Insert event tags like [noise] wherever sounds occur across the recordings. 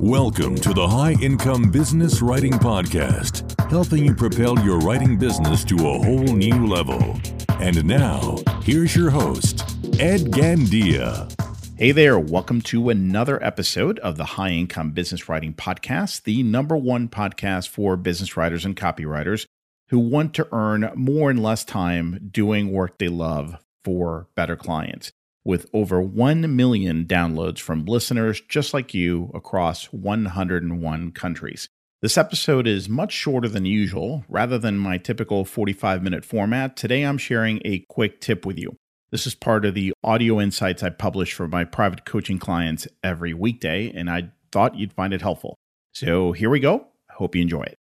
Welcome to the High Income Business Writing Podcast, helping you propel your writing business to a whole new level. And now, here's your host, Ed Gandia. Hey there, welcome to another episode of the High Income Business Writing Podcast, the number one podcast for business writers and copywriters who want to earn more in less time doing work they love for better clients with over 1 million downloads from listeners just like you across 101 countries. This episode is much shorter than usual. Rather than my typical 45 minute format, today I'm sharing a quick tip with you. This is part of the audio insights I publish for my private coaching clients every weekday, and I thought you'd find it helpful. So here we go. Hope you enjoy it.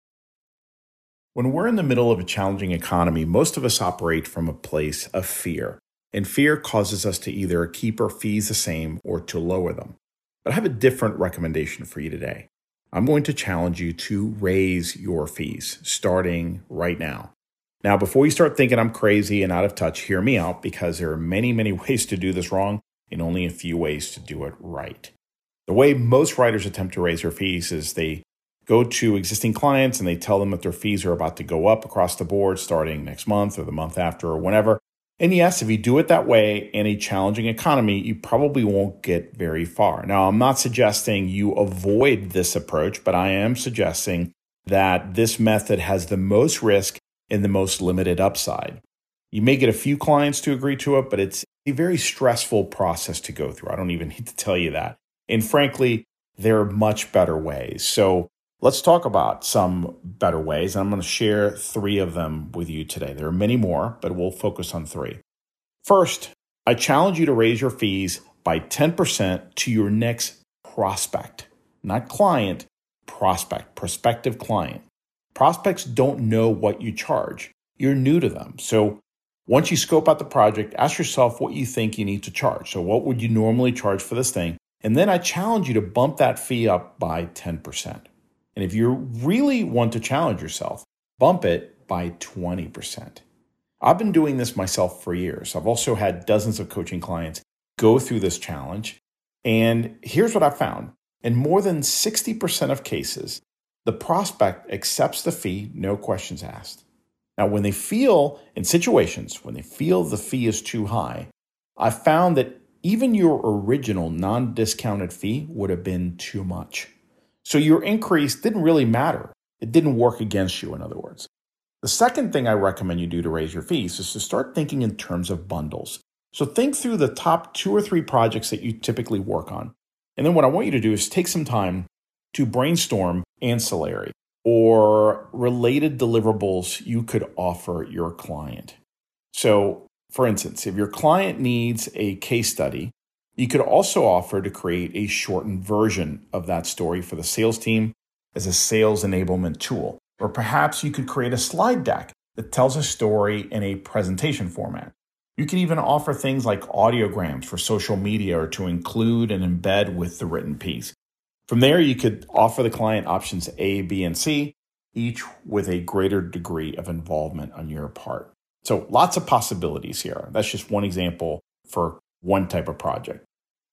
When we're in the middle of a challenging economy, most of us operate from a place of fear. And fear causes us to either keep our fees the same or to lower them. But I have a different recommendation for you today. I'm going to challenge you to raise your fees starting right now. Now, before you start thinking I'm crazy and out of touch, hear me out because there are many, many [laughs] ways to do this wrong and only a few ways to do it right. The way most writers attempt to raise their fees is they go to existing clients and they tell them that their fees are about to go up across the board starting next month or the month after or whenever. And yes, if you do it that way in a challenging economy, you probably won't get very far. Now, I'm not suggesting you avoid this approach, but I am suggesting that this method has the most risk and the most limited upside. You may get a few clients to agree to it, but it's a very stressful process to go through. I don't even need to tell you that. And frankly, there are much better ways. So Let's talk about some better ways. and I'm going to share three of them with you today. There are many more, but we'll focus on three. First, I challenge you to raise your fees by 10% to your next prospect, not client, prospect, prospective client. Prospects don't know what you charge. You're new to them. So once you scope out the project, ask yourself what you think you need to charge. So, what would you normally charge for this thing? And then I challenge you to bump that fee up by 10%. And if you really want to challenge yourself, bump it by 20%. I've been doing this myself for years. I've also had dozens of coaching clients go through this challenge. And here's what I found in more than 60% of cases, the prospect accepts the fee, no questions asked. Now, when they feel in situations, when they feel the fee is too high, I found that even your original non discounted fee would have been too much. So your increase didn't really matter. It didn't work against you, in other words. The second thing I recommend you do to raise your fees is to start thinking in terms of bundles. So think through the top two or three projects that you typically work on. And then what I want you to do is take some time to brainstorm ancillary or related deliverables you could offer your client. So, for instance, if your client needs a case study you could also offer to create a shortened version of that story for the sales team as a sales enablement tool. Or perhaps you could create a slide deck that tells a story in a presentation format. You could even offer things like audiograms for social media or to include and embed with the written piece. From there, you could offer the client options A, B, and C, each with a greater degree of involvement on your part. So lots of possibilities here. That's just one example for one type of project.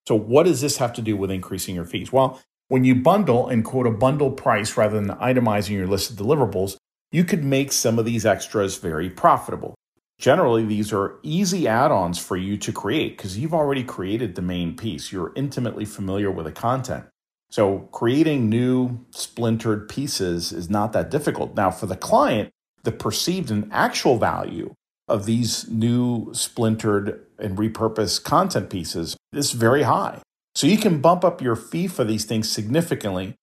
So, what does this have to do with increasing your fees? Well, when you bundle and quote a bundle price rather than itemizing your list of deliverables, you could make some of these extras very profitable. Generally, these are easy add ons for you to create because you've already created the main piece. You're intimately familiar with the content. So, creating new splintered pieces is not that difficult. Now, for the client, the perceived and actual value of these new splintered and repurposed content pieces is very high. So you can bump up your fee for these things significantly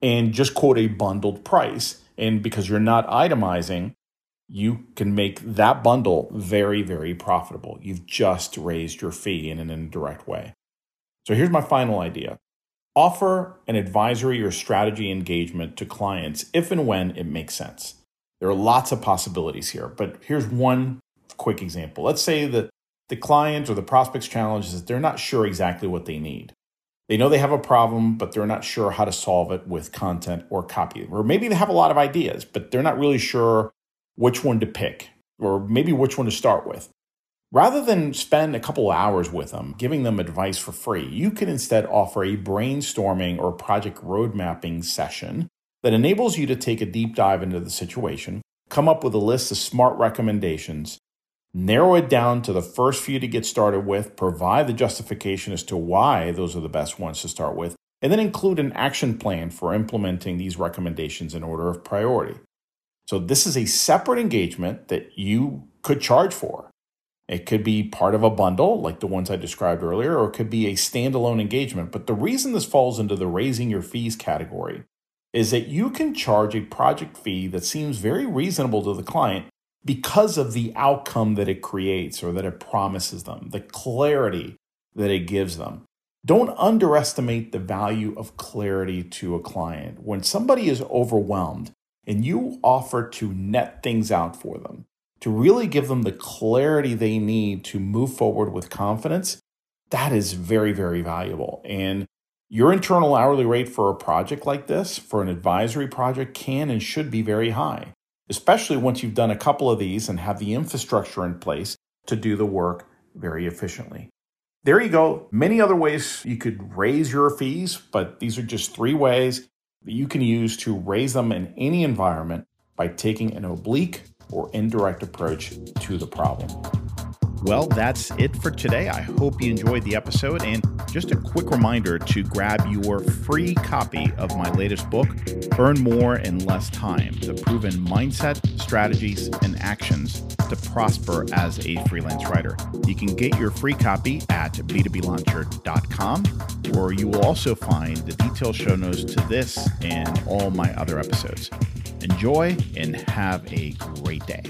and just quote a bundled price. And because you're not itemizing, you can make that bundle very, very profitable. You've just raised your fee in an indirect way. So here's my final idea offer an advisory or strategy engagement to clients if and when it makes sense. There are lots of possibilities here, but here's one quick example. Let's say that the client or the prospect's challenge is that they're not sure exactly what they need. They know they have a problem, but they're not sure how to solve it with content or copy. Or maybe they have a lot of ideas, but they're not really sure which one to pick or maybe which one to start with. Rather than spend a couple hours with them giving them advice for free, you can instead offer a brainstorming or project road mapping session that enables you to take a deep dive into the situation, come up with a list of smart recommendations, narrow it down to the first few to get started with, provide the justification as to why those are the best ones to start with, and then include an action plan for implementing these recommendations in order of priority. So, this is a separate engagement that you could charge for. It could be part of a bundle, like the ones I described earlier, or it could be a standalone engagement. But the reason this falls into the raising your fees category is that you can charge a project fee that seems very reasonable to the client because of the outcome that it creates or that it promises them, the clarity that it gives them. Don't underestimate the value of clarity to a client. When somebody is overwhelmed and you offer to net things out for them, to really give them the clarity they need to move forward with confidence, that is very, very valuable. And your internal hourly rate for a project like this, for an advisory project, can and should be very high, especially once you've done a couple of these and have the infrastructure in place to do the work very efficiently. There you go. Many other ways you could raise your fees, but these are just three ways that you can use to raise them in any environment by taking an oblique or indirect approach to the problem. Well, that's it for today. I hope you enjoyed the episode. And just a quick reminder to grab your free copy of my latest book, Earn More in Less Time The Proven Mindset, Strategies, and Actions to Prosper as a Freelance Writer. You can get your free copy at b2blauncher.com, where you will also find the detailed show notes to this and all my other episodes. Enjoy and have a great day.